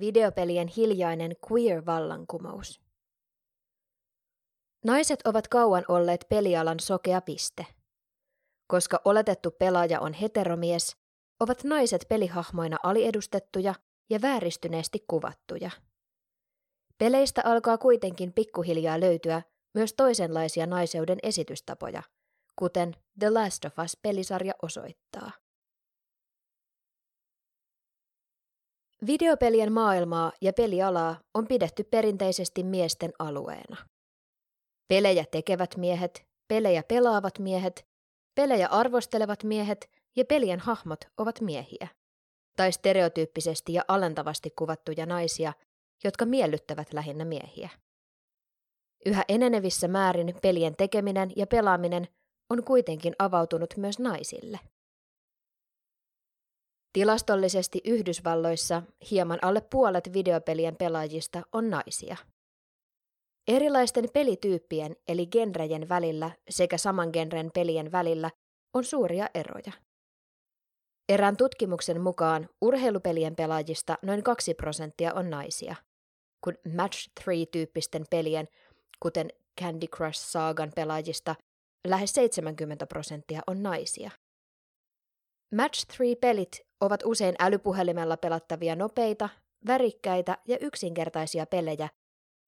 Videopelien hiljainen queer-vallankumous. Naiset ovat kauan olleet pelialan sokea piste. Koska oletettu pelaaja on heteromies, ovat naiset pelihahmoina aliedustettuja ja vääristyneesti kuvattuja. Peleistä alkaa kuitenkin pikkuhiljaa löytyä myös toisenlaisia naiseuden esitystapoja, kuten The Last of Us-pelisarja osoittaa. Videopelien maailmaa ja pelialaa on pidetty perinteisesti miesten alueena. Pelejä tekevät miehet, pelejä pelaavat miehet, pelejä arvostelevat miehet ja pelien hahmot ovat miehiä. Tai stereotyyppisesti ja alentavasti kuvattuja naisia, jotka miellyttävät lähinnä miehiä. Yhä enenevissä määrin pelien tekeminen ja pelaaminen on kuitenkin avautunut myös naisille. Tilastollisesti Yhdysvalloissa hieman alle puolet videopelien pelaajista on naisia. Erilaisten pelityyppien eli genrejen välillä sekä saman genren pelien välillä on suuria eroja. Erään tutkimuksen mukaan urheilupelien pelaajista noin 2 prosenttia on naisia, kun Match 3-tyyppisten pelien, kuten Candy Crush Saagan pelaajista, lähes 70 prosenttia on naisia. Match 3-pelit ovat usein älypuhelimella pelattavia nopeita, värikkäitä ja yksinkertaisia pelejä,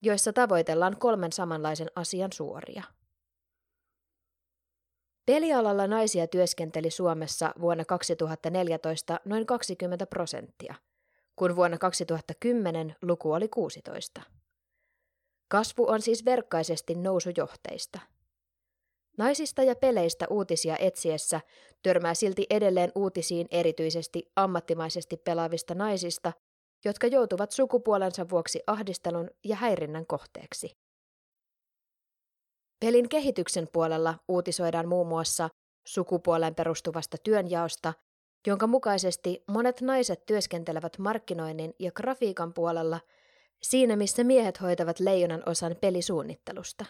joissa tavoitellaan kolmen samanlaisen asian suoria. Pelialalla naisia työskenteli Suomessa vuonna 2014 noin 20 prosenttia, kun vuonna 2010 luku oli 16. Kasvu on siis verkkaisesti nousujohteista. Naisista ja peleistä uutisia etsiessä törmää silti edelleen uutisiin erityisesti ammattimaisesti pelaavista naisista, jotka joutuvat sukupuolensa vuoksi ahdistelun ja häirinnän kohteeksi. Pelin kehityksen puolella uutisoidaan muun muassa sukupuoleen perustuvasta työnjaosta, jonka mukaisesti monet naiset työskentelevät markkinoinnin ja grafiikan puolella siinä, missä miehet hoitavat leijonan osan pelisuunnittelusta.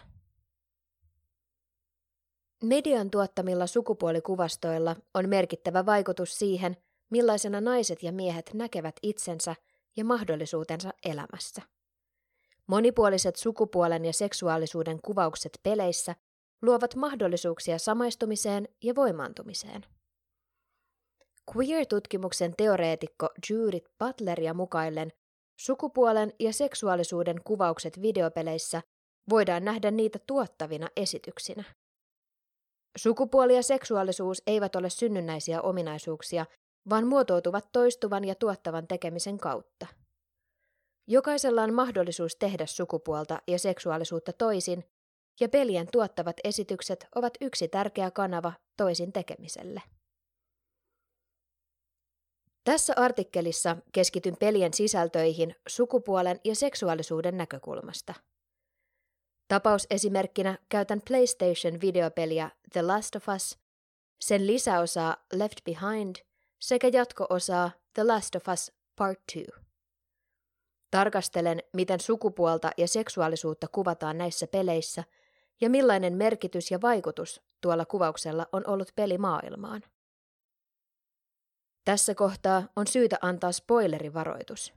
Median tuottamilla sukupuolikuvastoilla on merkittävä vaikutus siihen, millaisena naiset ja miehet näkevät itsensä ja mahdollisuutensa elämässä. Monipuoliset sukupuolen ja seksuaalisuuden kuvaukset peleissä luovat mahdollisuuksia samaistumiseen ja voimaantumiseen. Queer-tutkimuksen teoreetikko Judith Butleria mukaillen sukupuolen ja seksuaalisuuden kuvaukset videopeleissä voidaan nähdä niitä tuottavina esityksinä. Sukupuoli ja seksuaalisuus eivät ole synnynnäisiä ominaisuuksia, vaan muotoutuvat toistuvan ja tuottavan tekemisen kautta. Jokaisella on mahdollisuus tehdä sukupuolta ja seksuaalisuutta toisin, ja pelien tuottavat esitykset ovat yksi tärkeä kanava toisin tekemiselle. Tässä artikkelissa keskityn pelien sisältöihin sukupuolen ja seksuaalisuuden näkökulmasta. Tapausesimerkkinä käytän PlayStation-videopeliä The Last of Us, sen lisäosaa Left Behind sekä jatko-osaa The Last of Us Part 2. Tarkastelen, miten sukupuolta ja seksuaalisuutta kuvataan näissä peleissä ja millainen merkitys ja vaikutus tuolla kuvauksella on ollut pelimaailmaan. Tässä kohtaa on syytä antaa spoilerivaroitus.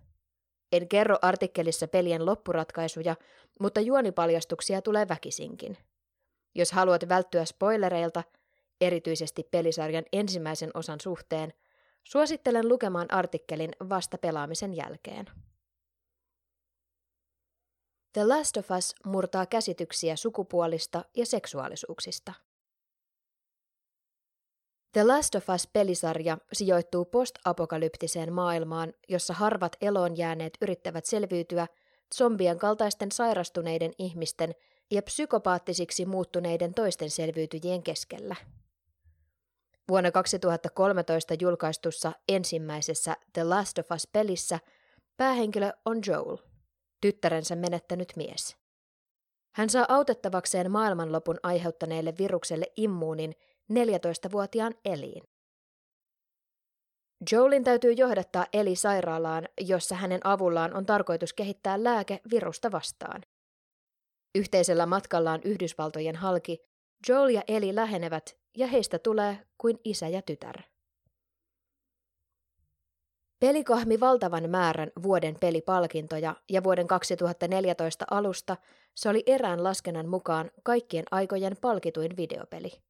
En kerro artikkelissa pelien loppuratkaisuja, mutta juonipaljastuksia tulee väkisinkin. Jos haluat välttyä spoilereilta, erityisesti pelisarjan ensimmäisen osan suhteen, suosittelen lukemaan artikkelin vasta pelaamisen jälkeen. The Last of Us murtaa käsityksiä sukupuolista ja seksuaalisuuksista. The Last of Us-pelisarja sijoittuu post-apokalyptiseen maailmaan, jossa harvat eloon jääneet yrittävät selviytyä zombien kaltaisten sairastuneiden ihmisten ja psykopaattisiksi muuttuneiden toisten selviytyjien keskellä. Vuonna 2013 julkaistussa ensimmäisessä The Last of Us-pelissä päähenkilö on Joel – tyttärensä menettänyt mies. Hän saa autettavakseen maailmanlopun aiheuttaneelle virukselle immuunin 14-vuotiaan Eliin. Joelin täytyy johdattaa Eli sairaalaan, jossa hänen avullaan on tarkoitus kehittää lääke virusta vastaan. Yhteisellä matkallaan Yhdysvaltojen halki, Joel ja Eli lähenevät ja heistä tulee kuin isä ja tytär. Peli kahmi valtavan määrän vuoden pelipalkintoja ja vuoden 2014 alusta se oli erään laskennan mukaan kaikkien aikojen palkituin videopeli.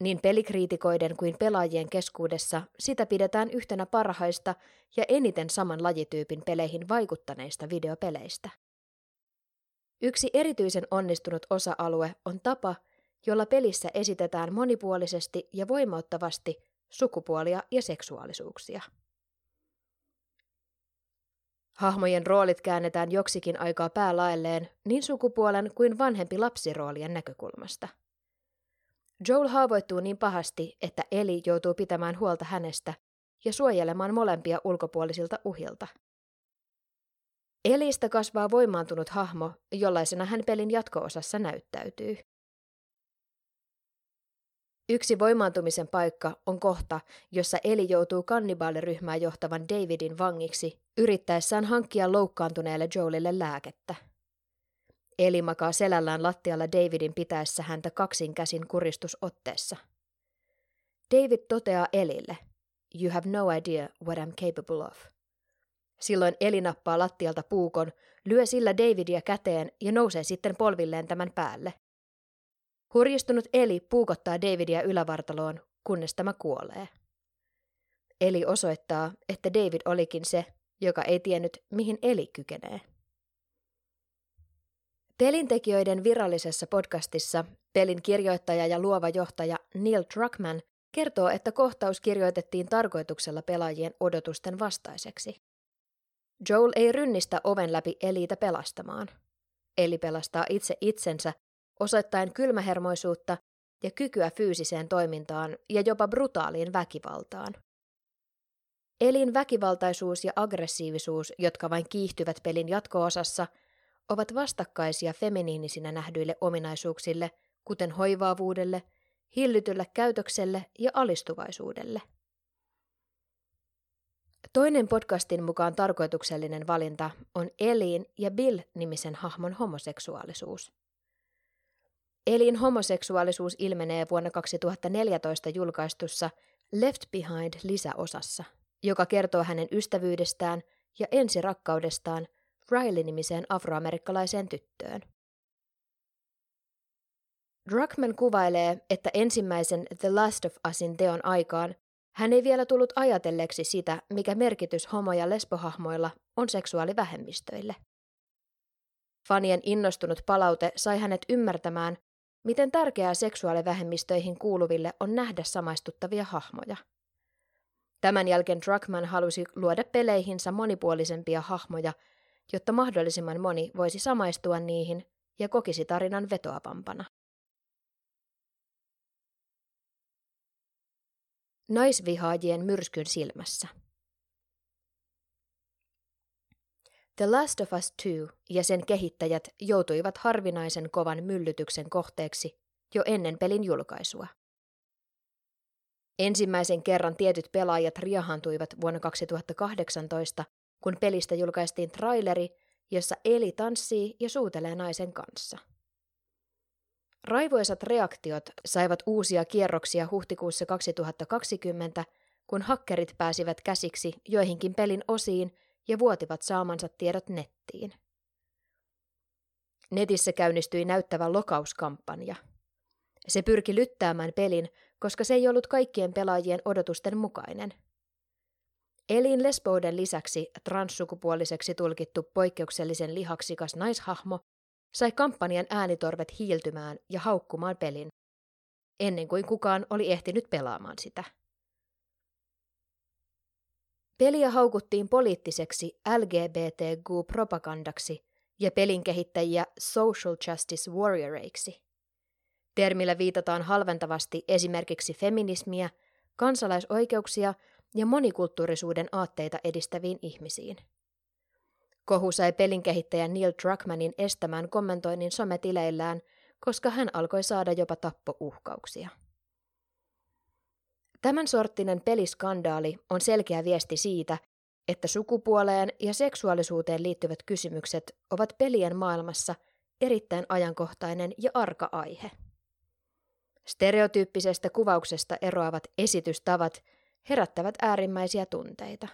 Niin pelikriitikoiden kuin pelaajien keskuudessa sitä pidetään yhtenä parhaista ja eniten saman lajityypin peleihin vaikuttaneista videopeleistä. Yksi erityisen onnistunut osa-alue on tapa, jolla pelissä esitetään monipuolisesti ja voimauttavasti sukupuolia ja seksuaalisuuksia. Hahmojen roolit käännetään joksikin aikaa päälaelleen niin sukupuolen kuin vanhempi lapsiroolien näkökulmasta. Joel haavoittuu niin pahasti, että Eli joutuu pitämään huolta hänestä ja suojelemaan molempia ulkopuolisilta uhilta. Elistä kasvaa voimaantunut hahmo, jollaisena hän pelin jatko-osassa näyttäytyy. Yksi voimaantumisen paikka on kohta, jossa Eli joutuu kannibaaliryhmää johtavan Davidin vangiksi yrittäessään hankkia loukkaantuneelle Joelille lääkettä. Eli makaa selällään lattialla Davidin pitäessä häntä kaksin käsin kuristusotteessa. David toteaa Elille, You have no idea what I'm capable of. Silloin Eli nappaa lattialta puukon, lyö sillä Davidia käteen ja nousee sitten polvilleen tämän päälle. Hurjistunut Eli puukottaa Davidia ylävartaloon, kunnes tämä kuolee. Eli osoittaa, että David olikin se, joka ei tiennyt, mihin Eli kykenee. Pelintekijöiden virallisessa podcastissa pelin kirjoittaja ja luova johtaja Neil Druckmann kertoo, että kohtaus kirjoitettiin tarkoituksella pelaajien odotusten vastaiseksi. Joel ei rynnistä oven läpi Eliitä pelastamaan. Eli pelastaa itse itsensä osoittaen kylmähermoisuutta ja kykyä fyysiseen toimintaan ja jopa brutaaliin väkivaltaan. Elin väkivaltaisuus ja aggressiivisuus, jotka vain kiihtyvät pelin jatko-osassa, ovat vastakkaisia feminiinisinä nähdyille ominaisuuksille, kuten hoivaavuudelle, hillytylle käytökselle ja alistuvaisuudelle. Toinen podcastin mukaan tarkoituksellinen valinta on Elin ja Bill-nimisen hahmon homoseksuaalisuus. Elin homoseksuaalisuus ilmenee vuonna 2014 julkaistussa Left Behind-lisäosassa, joka kertoo hänen ystävyydestään ja ensirakkaudestaan Riley-nimiseen afroamerikkalaiseen tyttöön. Druckmann kuvailee, että ensimmäisen The Last of Usin teon aikaan hän ei vielä tullut ajatelleeksi sitä, mikä merkitys homo- ja lesbohahmoilla on seksuaalivähemmistöille. Fanien innostunut palaute sai hänet ymmärtämään, miten tärkeää seksuaalivähemmistöihin kuuluville on nähdä samaistuttavia hahmoja. Tämän jälkeen Druckmann halusi luoda peleihinsä monipuolisempia hahmoja, jotta mahdollisimman moni voisi samaistua niihin ja kokisi tarinan vetoavampana. Naisvihaajien myrskyn silmässä. The Last of Us 2 ja sen kehittäjät joutuivat harvinaisen kovan myllytyksen kohteeksi jo ennen pelin julkaisua. Ensimmäisen kerran tietyt pelaajat riahantuivat vuonna 2018, kun pelistä julkaistiin traileri, jossa Eli tanssii ja suutelee naisen kanssa. Raivoisat reaktiot saivat uusia kierroksia huhtikuussa 2020, kun hakkerit pääsivät käsiksi joihinkin pelin osiin ja vuotivat saamansa tiedot nettiin. Netissä käynnistyi näyttävä lokauskampanja. Se pyrki lyttäämään pelin, koska se ei ollut kaikkien pelaajien odotusten mukainen. Elin lesbouden lisäksi transsukupuoliseksi tulkittu poikkeuksellisen lihaksikas naishahmo sai kampanjan äänitorvet hiiltymään ja haukkumaan pelin, ennen kuin kukaan oli ehtinyt pelaamaan sitä. Peliä haukuttiin poliittiseksi LGBTQ-propagandaksi ja pelin kehittäjiä social justice warrioreiksi. Termillä viitataan halventavasti esimerkiksi feminismiä, kansalaisoikeuksia ja monikulttuurisuuden aatteita edistäviin ihmisiin. Kohu sai pelin kehittäjä Neil Druckmannin estämään kommentoinnin sometileillään, koska hän alkoi saada jopa tappouhkauksia. Tämän sorttinen peliskandaali on selkeä viesti siitä, että sukupuoleen ja seksuaalisuuteen liittyvät kysymykset ovat pelien maailmassa erittäin ajankohtainen ja arka aihe. Stereotyyppisestä kuvauksesta eroavat esitystavat herättävät äärimmäisiä tunteita.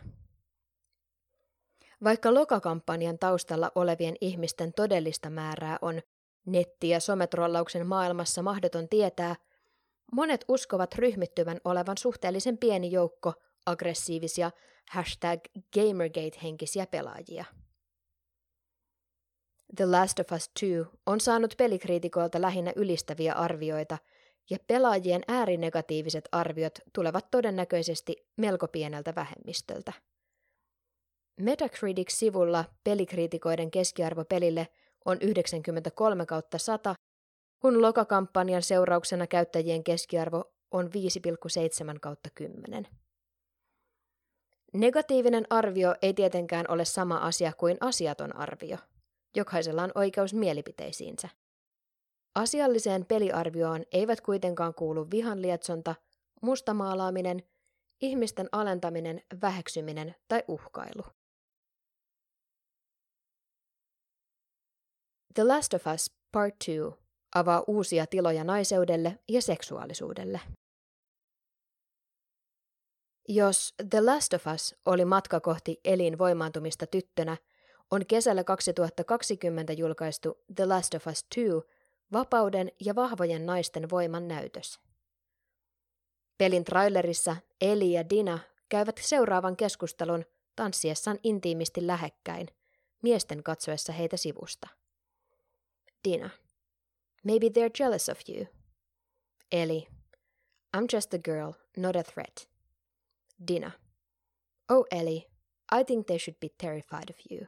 Vaikka lokakampanjan taustalla olevien ihmisten todellista määrää on netti- ja sometrollauksen maailmassa mahdoton tietää, monet uskovat ryhmittyvän olevan suhteellisen pieni joukko aggressiivisia hashtag Gamergate-henkisiä pelaajia. The Last of Us 2 on saanut pelikriitikoilta lähinnä ylistäviä arvioita, ja pelaajien äärinegatiiviset arviot tulevat todennäköisesti melko pieneltä vähemmistöltä. Metacritic-sivulla pelikriitikoiden keskiarvo pelille on 93 kautta 100, kun lokakampanjan seurauksena käyttäjien keskiarvo on 5,7 kautta 10. Negatiivinen arvio ei tietenkään ole sama asia kuin asiaton arvio. Jokaisella on oikeus mielipiteisiinsä. Asialliseen peliarvioon eivät kuitenkaan kuulu vihanlietsonta, mustamaalaaminen, ihmisten alentaminen, väheksyminen tai uhkailu. The Last of Us Part 2 avaa uusia tiloja naiseudelle ja seksuaalisuudelle. Jos The Last of Us oli matka kohti elinvoimaantumista tyttönä, on kesällä 2020 julkaistu The Last of Us 2 vapauden ja vahvojen naisten voiman näytös. Pelin trailerissa Eli ja Dina käyvät seuraavan keskustelun tanssiessaan intiimisti lähekkäin, miesten katsoessa heitä sivusta. Dina. Maybe they're jealous of you. Eli. I'm just a girl, not a threat. Dina. Oh, Ellie, I think they should be terrified of you.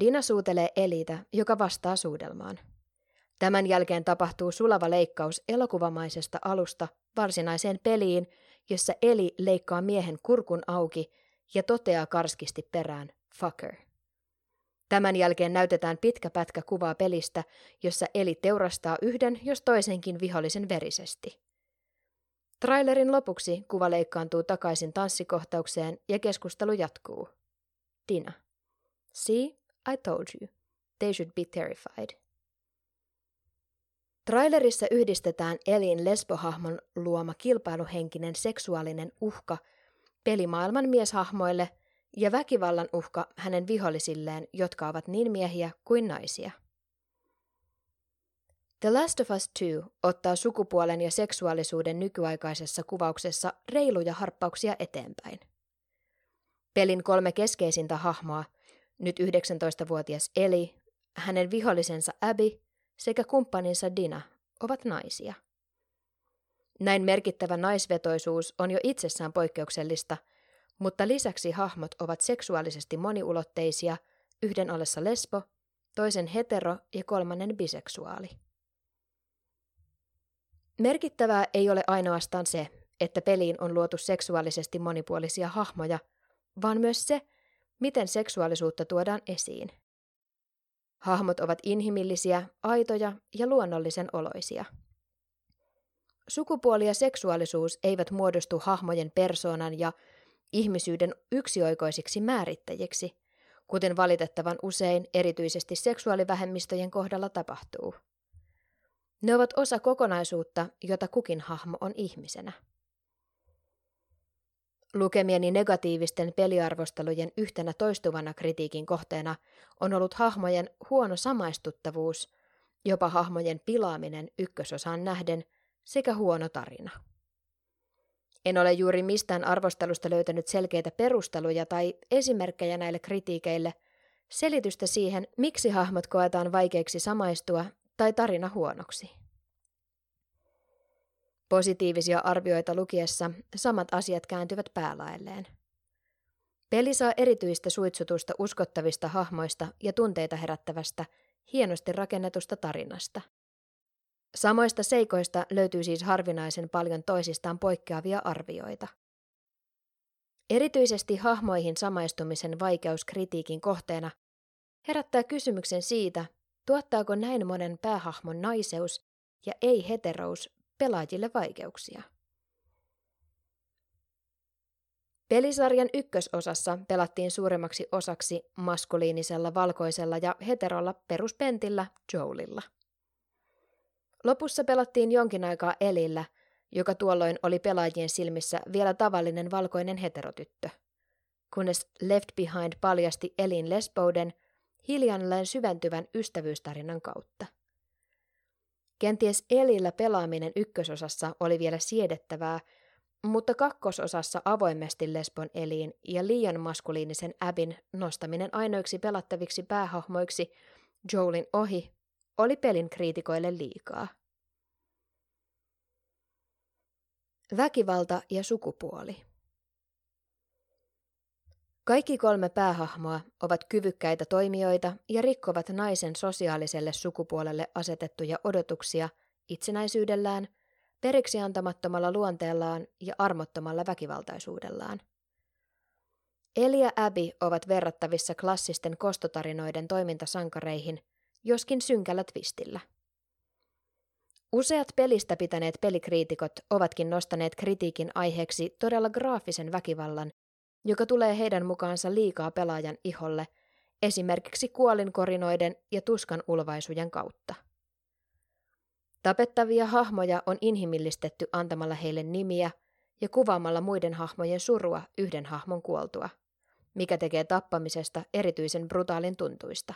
Dina suutelee Elitä, joka vastaa suudelmaan. Tämän jälkeen tapahtuu sulava leikkaus elokuvamaisesta alusta varsinaiseen peliin, jossa Eli leikkaa miehen kurkun auki ja toteaa karskisti perään, fucker. Tämän jälkeen näytetään pitkä pätkä kuvaa pelistä, jossa Eli teurastaa yhden, jos toisenkin vihollisen verisesti. Trailerin lopuksi kuva leikkaantuu takaisin tanssikohtaukseen ja keskustelu jatkuu. Dina. See, I told you. They should be terrified. Trailerissa yhdistetään Elin lesbohahmon luoma kilpailuhenkinen seksuaalinen uhka pelimaailman mieshahmoille – ja väkivallan uhka hänen vihollisilleen, jotka ovat niin miehiä kuin naisia. The Last of Us 2 ottaa sukupuolen ja seksuaalisuuden nykyaikaisessa kuvauksessa reiluja harppauksia eteenpäin. Pelin kolme keskeisintä hahmoa, nyt 19-vuotias Eli, hänen vihollisensa Abby sekä kumppaninsa Dina, ovat naisia. Näin merkittävä naisvetoisuus on jo itsessään poikkeuksellista – mutta lisäksi hahmot ovat seksuaalisesti moniulotteisia, yhden ollessa lesbo, toisen hetero ja kolmannen biseksuaali. Merkittävää ei ole ainoastaan se, että peliin on luotu seksuaalisesti monipuolisia hahmoja, vaan myös se, miten seksuaalisuutta tuodaan esiin. Hahmot ovat inhimillisiä, aitoja ja luonnollisen oloisia. Sukupuoli ja seksuaalisuus eivät muodostu hahmojen persoonan ja ihmisyyden yksioikoisiksi määrittäjiksi, kuten valitettavan usein erityisesti seksuaalivähemmistöjen kohdalla tapahtuu. Ne ovat osa kokonaisuutta, jota kukin hahmo on ihmisenä. Lukemieni negatiivisten peliarvostelujen yhtenä toistuvana kritiikin kohteena on ollut hahmojen huono samaistuttavuus, jopa hahmojen pilaaminen ykkösosaan nähden sekä huono tarina. En ole juuri mistään arvostelusta löytänyt selkeitä perusteluja tai esimerkkejä näille kritiikeille, selitystä siihen, miksi hahmot koetaan vaikeiksi samaistua tai tarina huonoksi. Positiivisia arvioita lukiessa samat asiat kääntyvät päälaelleen. Peli saa erityistä suitsutusta uskottavista hahmoista ja tunteita herättävästä, hienosti rakennetusta tarinasta. Samoista seikoista löytyy siis harvinaisen paljon toisistaan poikkeavia arvioita. Erityisesti hahmoihin samaistumisen vaikeus kritiikin kohteena herättää kysymyksen siitä, tuottaako näin monen päähahmon naiseus ja ei-heterous pelaajille vaikeuksia. Pelisarjan ykkösosassa pelattiin suuremmaksi osaksi maskuliinisella valkoisella ja heterolla peruspentillä Joelilla. Lopussa pelattiin jonkin aikaa Elillä, joka tuolloin oli pelaajien silmissä vielä tavallinen valkoinen heterotyttö. kunnes Left Behind paljasti Elin Lesbouden hiljalleen syventyvän ystävyystarinan kautta. Kenties Elillä pelaaminen ykkösosassa oli vielä siedettävää, mutta kakkososassa avoimesti lesbon eliin ja liian maskuliinisen Abin nostaminen ainoiksi pelattaviksi päähahmoiksi Joelin ohi oli pelin kriitikoille liikaa. Väkivalta ja sukupuoli. Kaikki kolme päähahmoa ovat kyvykkäitä toimijoita ja rikkovat naisen sosiaaliselle sukupuolelle asetettuja odotuksia itsenäisyydellään, periksi antamattomalla luonteellaan ja armottomalla väkivaltaisuudellaan. Eli ja Abby ovat verrattavissa klassisten kostotarinoiden toimintasankareihin, joskin synkällä twistillä. Useat pelistä pitäneet pelikriitikot ovatkin nostaneet kritiikin aiheeksi todella graafisen väkivallan joka tulee heidän mukaansa liikaa pelaajan iholle, esimerkiksi kuolinkorinoiden ja tuskan ulvaisujen kautta. Tapettavia hahmoja on inhimillistetty antamalla heille nimiä ja kuvaamalla muiden hahmojen surua yhden hahmon kuoltua, mikä tekee tappamisesta erityisen brutaalin tuntuista.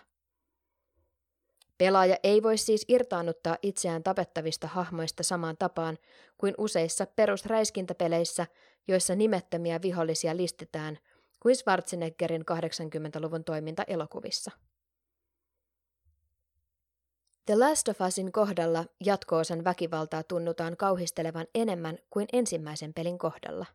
Pelaaja ei voi siis irtaannuttaa itseään tapettavista hahmoista samaan tapaan kuin useissa perusräiskintäpeleissä, joissa nimettömiä vihollisia listetään, kuin Schwarzeneggerin 80-luvun toiminta elokuvissa. The Last of Usin kohdalla jatkoosan väkivaltaa tunnutaan kauhistelevan enemmän kuin ensimmäisen pelin kohdalla.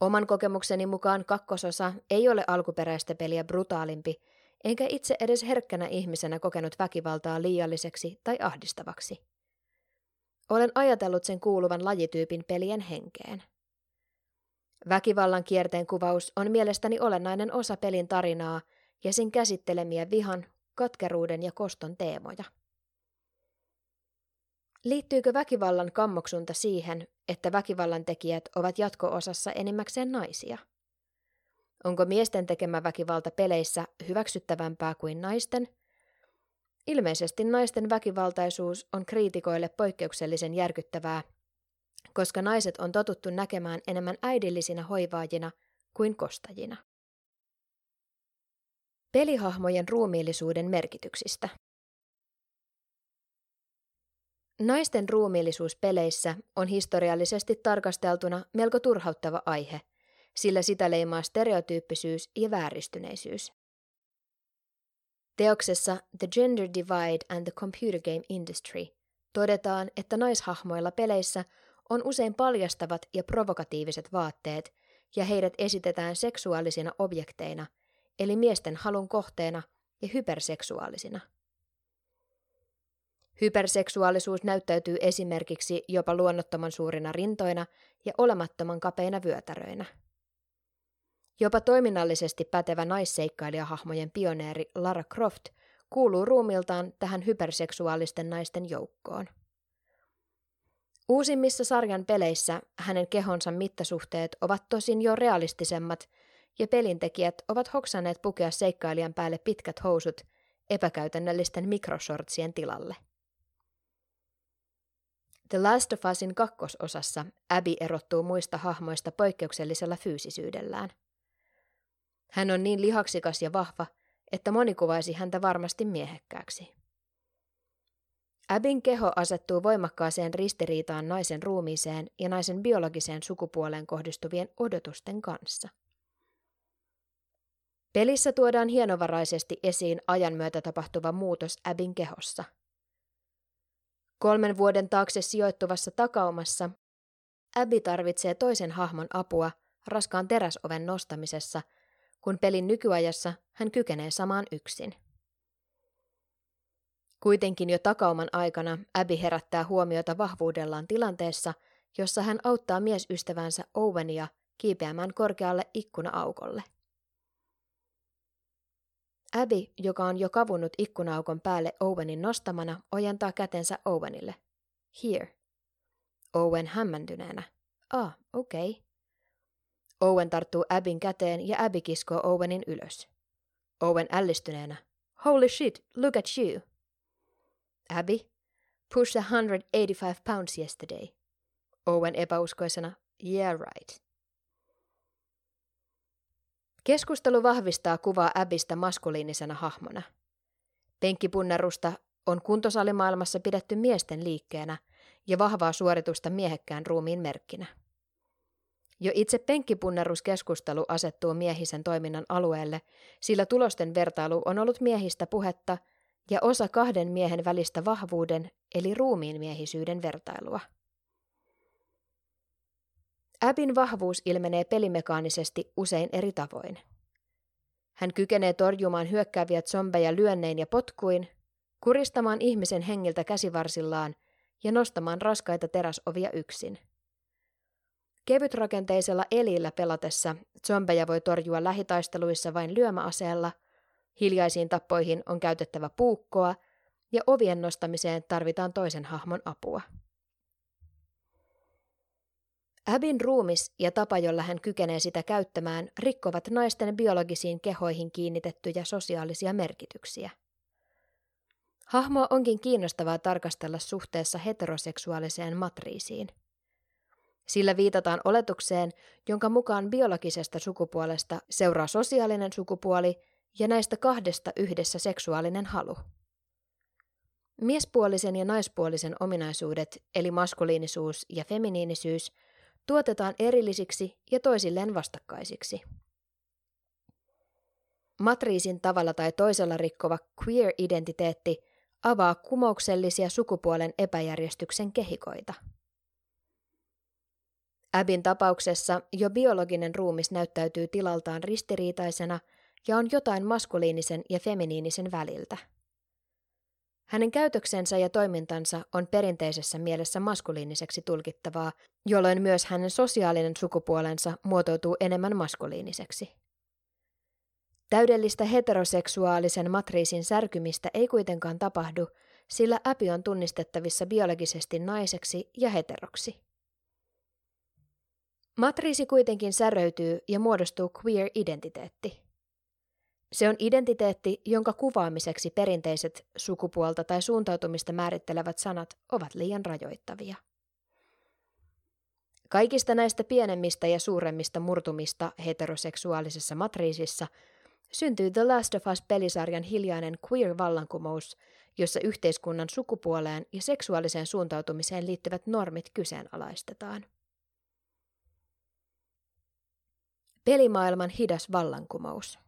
Oman kokemukseni mukaan kakkososa ei ole alkuperäistä peliä brutaalimpi, enkä itse edes herkkänä ihmisenä kokenut väkivaltaa liialliseksi tai ahdistavaksi. Olen ajatellut sen kuuluvan lajityypin pelien henkeen. Väkivallan kierteen kuvaus on mielestäni olennainen osa pelin tarinaa ja sen käsittelemiä vihan, katkeruuden ja koston teemoja. Liittyykö väkivallan kammoksunta siihen, että väkivallan tekijät ovat jatko-osassa enimmäkseen naisia? Onko miesten tekemä väkivalta peleissä hyväksyttävämpää kuin naisten? Ilmeisesti naisten väkivaltaisuus on kriitikoille poikkeuksellisen järkyttävää, koska naiset on totuttu näkemään enemmän äidillisinä hoivaajina kuin kostajina. Pelihahmojen ruumiillisuuden merkityksistä. Naisten ruumiillisuus peleissä on historiallisesti tarkasteltuna melko turhauttava aihe – sillä sitä leimaa stereotyyppisyys ja vääristyneisyys. Teoksessa The Gender Divide and the Computer Game Industry todetaan, että naishahmoilla peleissä on usein paljastavat ja provokatiiviset vaatteet, ja heidät esitetään seksuaalisina objekteina, eli miesten halun kohteena ja hyperseksuaalisina. Hyperseksuaalisuus näyttäytyy esimerkiksi jopa luonnottoman suurina rintoina ja olemattoman kapeina vyötäröinä. Jopa toiminnallisesti pätevä naisseikkailijahahmojen pioneeri Lara Croft kuuluu ruumiltaan tähän hyperseksuaalisten naisten joukkoon. Uusimmissa sarjan peleissä hänen kehonsa mittasuhteet ovat tosin jo realistisemmat, ja pelintekijät ovat hoksanneet pukea seikkailijan päälle pitkät housut epäkäytännöllisten mikroshortsien tilalle. The Last of Usin kakkososassa Abby erottuu muista hahmoista poikkeuksellisella fyysisyydellään – hän on niin lihaksikas ja vahva, että moni kuvaisi häntä varmasti miehekkääksi. Abin keho asettuu voimakkaaseen ristiriitaan naisen ruumiiseen ja naisen biologiseen sukupuoleen kohdistuvien odotusten kanssa. Pelissä tuodaan hienovaraisesti esiin ajan myötä tapahtuva muutos Abin kehossa. Kolmen vuoden taakse sijoittuvassa takaumassa Abby tarvitsee toisen hahmon apua raskaan teräsoven nostamisessa – kun pelin nykyajassa hän kykenee samaan yksin. Kuitenkin jo takauman aikana Abby herättää huomiota vahvuudellaan tilanteessa, jossa hän auttaa miesystävänsä Owenia kiipeämään korkealle ikkuna-aukolle. Abby, joka on jo kavunnut ikkuna-aukon päälle Owenin nostamana, ojentaa kätensä Owenille. Here. Owen hämmäntyneenä. Ah, okei. Okay. Owen tarttuu Abin käteen ja Abby kiskoo Owenin ylös. Owen ällistyneenä. Holy shit, look at you. Abby, pushed 185 pounds yesterday. Owen epäuskoisena. Yeah, right. Keskustelu vahvistaa kuvaa Abistä maskuliinisena hahmona. Penkkipunnerusta on kuntosalimaailmassa pidetty miesten liikkeenä ja vahvaa suoritusta miehekkään ruumiin merkkinä. Jo itse penkkipunneruskeskustelu asettuu miehisen toiminnan alueelle, sillä tulosten vertailu on ollut miehistä puhetta ja osa kahden miehen välistä vahvuuden eli ruumiin miehisyyden vertailua. Abin vahvuus ilmenee pelimekaanisesti usein eri tavoin. Hän kykenee torjumaan hyökkääviä zombeja lyönnein ja potkuin, kuristamaan ihmisen hengiltä käsivarsillaan ja nostamaan raskaita teräsovia yksin. Kevytrakenteisella elillä pelatessa zombeja voi torjua lähitaisteluissa vain lyömäaseella, hiljaisiin tappoihin on käytettävä puukkoa ja ovien nostamiseen tarvitaan toisen hahmon apua. Abin ruumis ja tapa, jolla hän kykenee sitä käyttämään, rikkovat naisten biologisiin kehoihin kiinnitettyjä sosiaalisia merkityksiä. Hahmo onkin kiinnostavaa tarkastella suhteessa heteroseksuaaliseen matriisiin. Sillä viitataan oletukseen, jonka mukaan biologisesta sukupuolesta seuraa sosiaalinen sukupuoli ja näistä kahdesta yhdessä seksuaalinen halu. Miespuolisen ja naispuolisen ominaisuudet, eli maskuliinisuus ja feminiinisyys, tuotetaan erillisiksi ja toisilleen vastakkaisiksi. Matriisin tavalla tai toisella rikkova queer-identiteetti avaa kumouksellisia sukupuolen epäjärjestyksen kehikoita. Abin tapauksessa jo biologinen ruumis näyttäytyy tilaltaan ristiriitaisena ja on jotain maskuliinisen ja feminiinisen väliltä. Hänen käytöksensä ja toimintansa on perinteisessä mielessä maskuliiniseksi tulkittavaa, jolloin myös hänen sosiaalinen sukupuolensa muotoutuu enemmän maskuliiniseksi. Täydellistä heteroseksuaalisen matriisin särkymistä ei kuitenkaan tapahdu, sillä äpi on tunnistettavissa biologisesti naiseksi ja heteroksi. Matriisi kuitenkin säröytyy ja muodostuu queer-identiteetti. Se on identiteetti, jonka kuvaamiseksi perinteiset sukupuolta tai suuntautumista määrittelevät sanat ovat liian rajoittavia. Kaikista näistä pienemmistä ja suuremmista murtumista heteroseksuaalisessa matriisissa syntyy The Last of Us-pelisarjan hiljainen queer-vallankumous, jossa yhteiskunnan sukupuoleen ja seksuaaliseen suuntautumiseen liittyvät normit kyseenalaistetaan. Pelimaailman hidas vallankumous –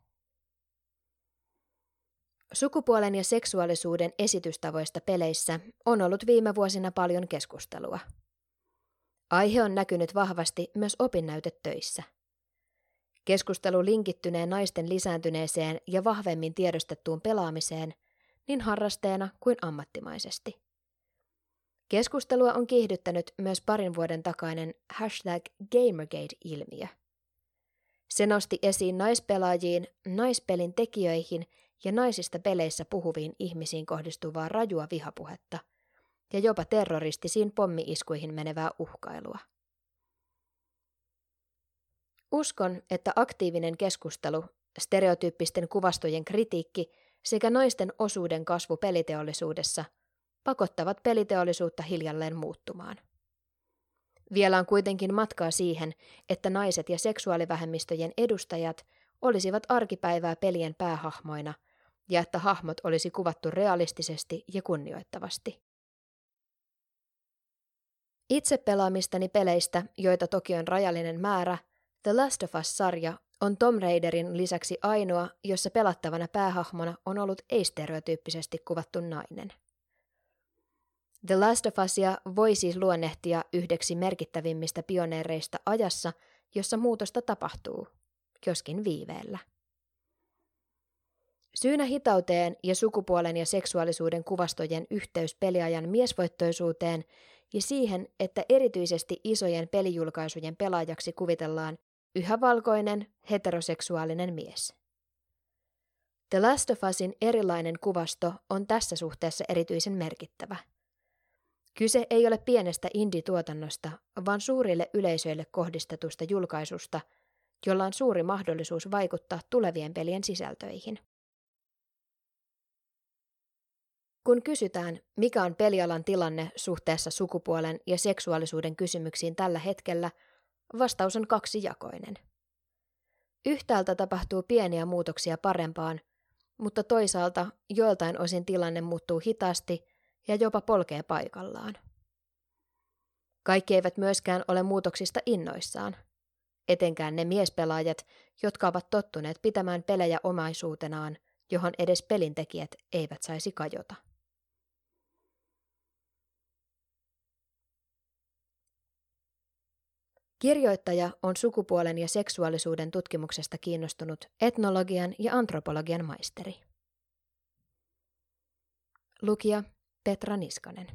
Sukupuolen ja seksuaalisuuden esitystavoista peleissä on ollut viime vuosina paljon keskustelua. Aihe on näkynyt vahvasti myös opinnäytetöissä. Keskustelu linkittyneen naisten lisääntyneeseen ja vahvemmin tiedostettuun pelaamiseen niin harrasteena kuin ammattimaisesti. Keskustelua on kiihdyttänyt myös parin vuoden takainen hashtag Gamergate-ilmiö. Se nosti esiin naispelaajiin, naispelin tekijöihin ja naisista peleissä puhuviin ihmisiin kohdistuvaa rajua vihapuhetta ja jopa terroristisiin pommiiskuihin menevää uhkailua. Uskon, että aktiivinen keskustelu, stereotyyppisten kuvastojen kritiikki sekä naisten osuuden kasvu peliteollisuudessa pakottavat peliteollisuutta hiljalleen muuttumaan. Vielä on kuitenkin matkaa siihen, että naiset ja seksuaalivähemmistöjen edustajat olisivat arkipäivää pelien päähahmoina – ja että hahmot olisi kuvattu realistisesti ja kunnioittavasti. Itse pelaamistani peleistä, joita toki on rajallinen määrä, The Last of Us-sarja on Tom Raiderin lisäksi ainoa, jossa pelattavana päähahmona on ollut ei-stereotyyppisesti kuvattu nainen. The Last of Usia voi siis luonnehtia yhdeksi merkittävimmistä pioneereista ajassa, jossa muutosta tapahtuu, joskin viiveellä. Syynä hitauteen ja sukupuolen ja seksuaalisuuden kuvastojen yhteys peliajan miesvoittoisuuteen ja siihen, että erityisesti isojen pelijulkaisujen pelaajaksi kuvitellaan yhä valkoinen heteroseksuaalinen mies. The Last of Usin erilainen kuvasto on tässä suhteessa erityisen merkittävä. Kyse ei ole pienestä indie-tuotannosta, vaan suurille yleisöille kohdistetusta julkaisusta, jolla on suuri mahdollisuus vaikuttaa tulevien pelien sisältöihin. Kun kysytään, mikä on pelialan tilanne suhteessa sukupuolen ja seksuaalisuuden kysymyksiin tällä hetkellä, vastaus on kaksijakoinen. Yhtäältä tapahtuu pieniä muutoksia parempaan, mutta toisaalta joiltain osin tilanne muuttuu hitaasti ja jopa polkee paikallaan. Kaikki eivät myöskään ole muutoksista innoissaan, etenkään ne miespelaajat, jotka ovat tottuneet pitämään pelejä omaisuutenaan, johon edes pelintekijät eivät saisi kajota. Kirjoittaja on sukupuolen ja seksuaalisuuden tutkimuksesta kiinnostunut etnologian ja antropologian maisteri. Lukija Petra Niskanen.